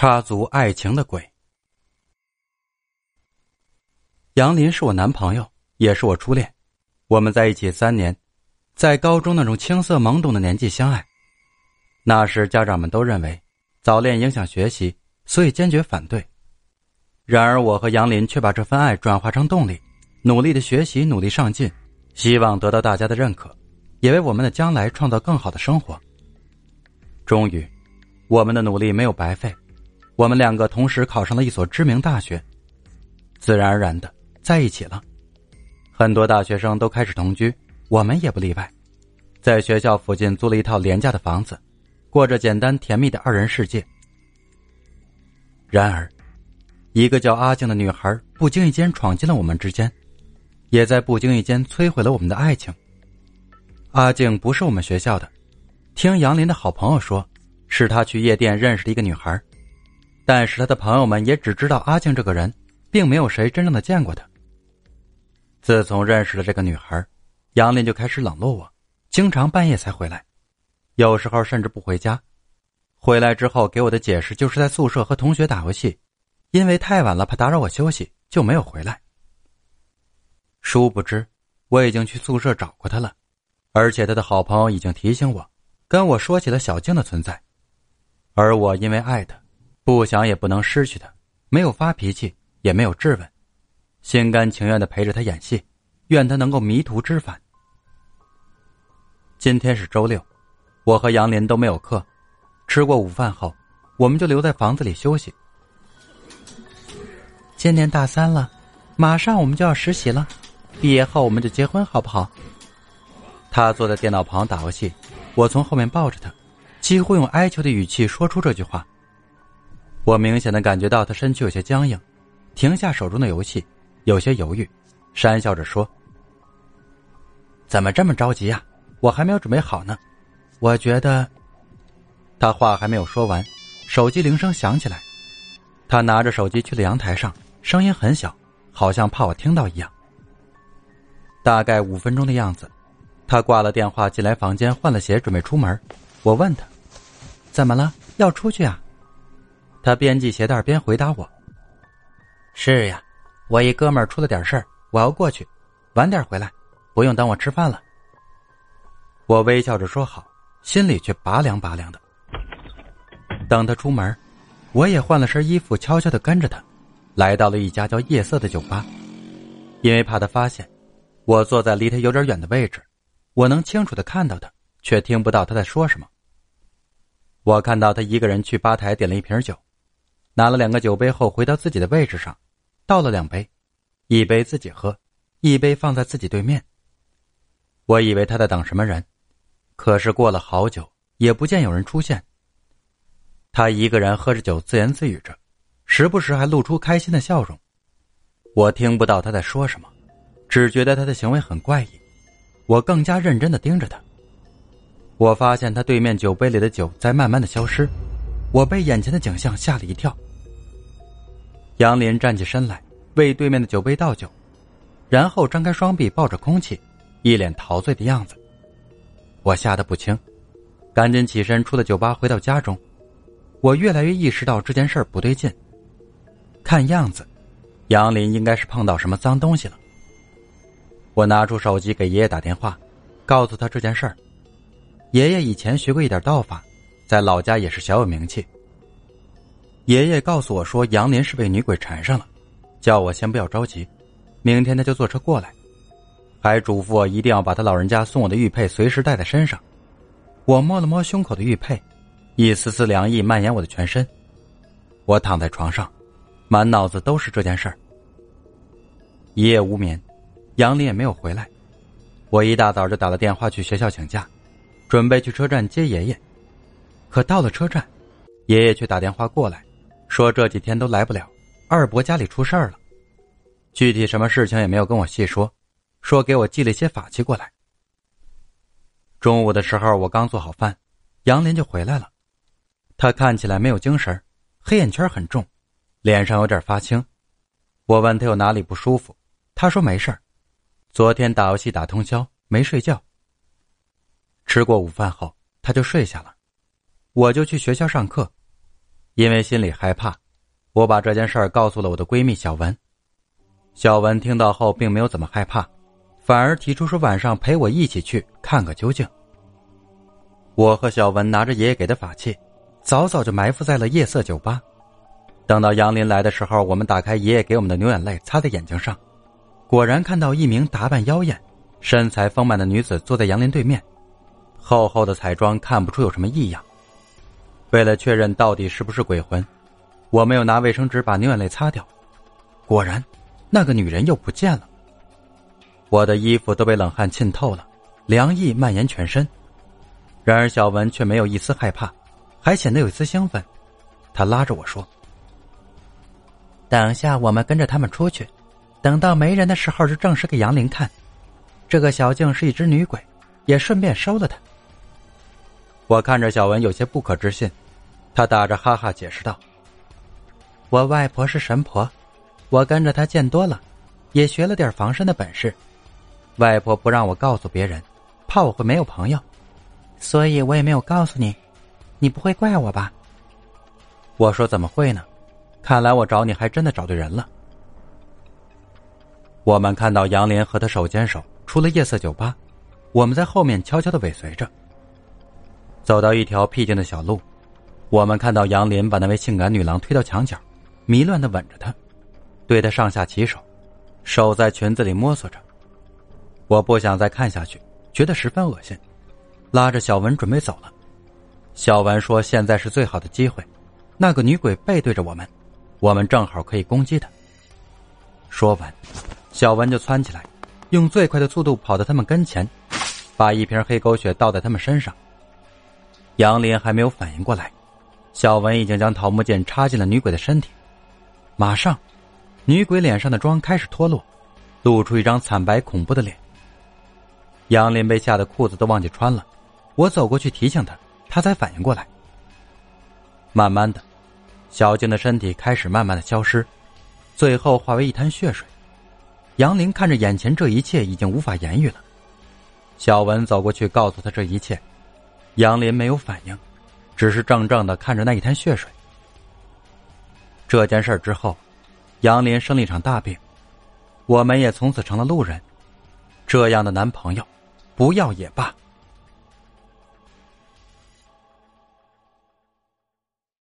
插足爱情的鬼。杨林是我男朋友，也是我初恋。我们在一起三年，在高中那种青涩懵懂的年纪相爱。那时家长们都认为早恋影响学习，所以坚决反对。然而我和杨林却把这份爱转化成动力，努力的学习，努力上进，希望得到大家的认可，也为我们的将来创造更好的生活。终于，我们的努力没有白费。我们两个同时考上了一所知名大学，自然而然的在一起了。很多大学生都开始同居，我们也不例外，在学校附近租了一套廉价的房子，过着简单甜蜜的二人世界。然而，一个叫阿静的女孩不经意间闯进了我们之间，也在不经意间摧毁了我们的爱情。阿静不是我们学校的，听杨林的好朋友说，是他去夜店认识的一个女孩。但是他的朋友们也只知道阿静这个人，并没有谁真正的见过他。自从认识了这个女孩，杨林就开始冷落我，经常半夜才回来，有时候甚至不回家。回来之后给我的解释就是在宿舍和同学打游戏，因为太晚了怕打扰我休息，就没有回来。殊不知我已经去宿舍找过他了，而且他的好朋友已经提醒我，跟我说起了小静的存在，而我因为爱他。不想也不能失去他，没有发脾气，也没有质问，心甘情愿的陪着他演戏，愿他能够迷途知返。今天是周六，我和杨林都没有课，吃过午饭后，我们就留在房子里休息。今年大三了，马上我们就要实习了，毕业后我们就结婚，好不好？他坐在电脑旁打游戏，我从后面抱着他，几乎用哀求的语气说出这句话。我明显的感觉到他身躯有些僵硬，停下手中的游戏，有些犹豫，讪笑着说：“怎么这么着急呀？我还没有准备好呢。我觉得……”他话还没有说完，手机铃声响起来。他拿着手机去了阳台上，声音很小，好像怕我听到一样。大概五分钟的样子，他挂了电话，进来房间换了鞋，准备出门。我问他：“怎么了？要出去啊？”他边系鞋带边回答我：“是呀，我一哥们儿出了点事儿，我要过去，晚点回来，不用等我吃饭了。”我微笑着说好，心里却拔凉拔凉的。等他出门，我也换了身衣服，悄悄的跟着他，来到了一家叫夜色的酒吧。因为怕他发现，我坐在离他有点远的位置，我能清楚的看到他，却听不到他在说什么。我看到他一个人去吧台点了一瓶酒。拿了两个酒杯后，回到自己的位置上，倒了两杯，一杯自己喝，一杯放在自己对面。我以为他在等什么人，可是过了好久也不见有人出现。他一个人喝着酒，自言自语着，时不时还露出开心的笑容。我听不到他在说什么，只觉得他的行为很怪异。我更加认真的盯着他。我发现他对面酒杯里的酒在慢慢的消失，我被眼前的景象吓了一跳。杨林站起身来，为对面的酒杯倒酒，然后张开双臂抱着空气，一脸陶醉的样子。我吓得不轻，赶紧起身出了酒吧，回到家中。我越来越意识到这件事不对劲。看样子，杨林应该是碰到什么脏东西了。我拿出手机给爷爷打电话，告诉他这件事儿。爷爷以前学过一点道法，在老家也是小有名气。爷爷告诉我说，杨林是被女鬼缠上了，叫我先不要着急，明天他就坐车过来，还嘱咐我一定要把他老人家送我的玉佩随时带在身上。我摸了摸胸口的玉佩，一丝丝凉意蔓延我的全身。我躺在床上，满脑子都是这件事儿。一夜无眠，杨林也没有回来。我一大早就打了电话去学校请假，准备去车站接爷爷，可到了车站，爷爷却打电话过来。说这几天都来不了，二伯家里出事儿了，具体什么事情也没有跟我细说，说给我寄了一些法器过来。中午的时候我刚做好饭，杨林就回来了，他看起来没有精神，黑眼圈很重，脸上有点发青。我问他有哪里不舒服，他说没事儿，昨天打游戏打通宵没睡觉。吃过午饭后他就睡下了，我就去学校上课。因为心里害怕，我把这件事儿告诉了我的闺蜜小文。小文听到后并没有怎么害怕，反而提出说晚上陪我一起去看个究竟。我和小文拿着爷爷给的法器，早早就埋伏在了夜色酒吧。等到杨林来的时候，我们打开爷爷给我们的牛眼泪，擦在眼睛上，果然看到一名打扮妖艳、身材丰满的女子坐在杨林对面，厚厚的彩妆看不出有什么异样。为了确认到底是不是鬼魂，我没有拿卫生纸把牛眼泪擦掉。果然，那个女人又不见了。我的衣服都被冷汗浸透了，凉意蔓延全身。然而小文却没有一丝害怕，还显得有一丝兴奋。他拉着我说：“等下我们跟着他们出去，等到没人的时候就证实给杨林看，这个小静是一只女鬼，也顺便收了她。”我看着小文有些不可置信，他打着哈哈解释道：“我外婆是神婆，我跟着她见多了，也学了点防身的本事。外婆不让我告诉别人，怕我会没有朋友，所以我也没有告诉你。你不会怪我吧？”我说：“怎么会呢？看来我找你还真的找对人了。”我们看到杨林和他手牵手出了夜色酒吧，我们在后面悄悄的尾随着。走到一条僻静的小路，我们看到杨林把那位性感女郎推到墙角，迷乱的吻着她，对她上下其手，手在裙子里摸索着。我不想再看下去，觉得十分恶心，拉着小文准备走了。小文说：“现在是最好的机会，那个女鬼背对着我们，我们正好可以攻击她。”说完，小文就窜起来，用最快的速度跑到他们跟前，把一瓶黑狗血倒在他们身上。杨林还没有反应过来，小文已经将桃木剑插进了女鬼的身体。马上，女鬼脸上的妆开始脱落，露出一张惨白恐怖的脸。杨林被吓得裤子都忘记穿了，我走过去提醒他，他才反应过来。慢慢的，小静的身体开始慢慢的消失，最后化为一滩血水。杨林看着眼前这一切，已经无法言语了。小文走过去告诉他这一切。杨林没有反应，只是怔怔的看着那一滩血水。这件事之后，杨林生了一场大病，我们也从此成了路人。这样的男朋友，不要也罢。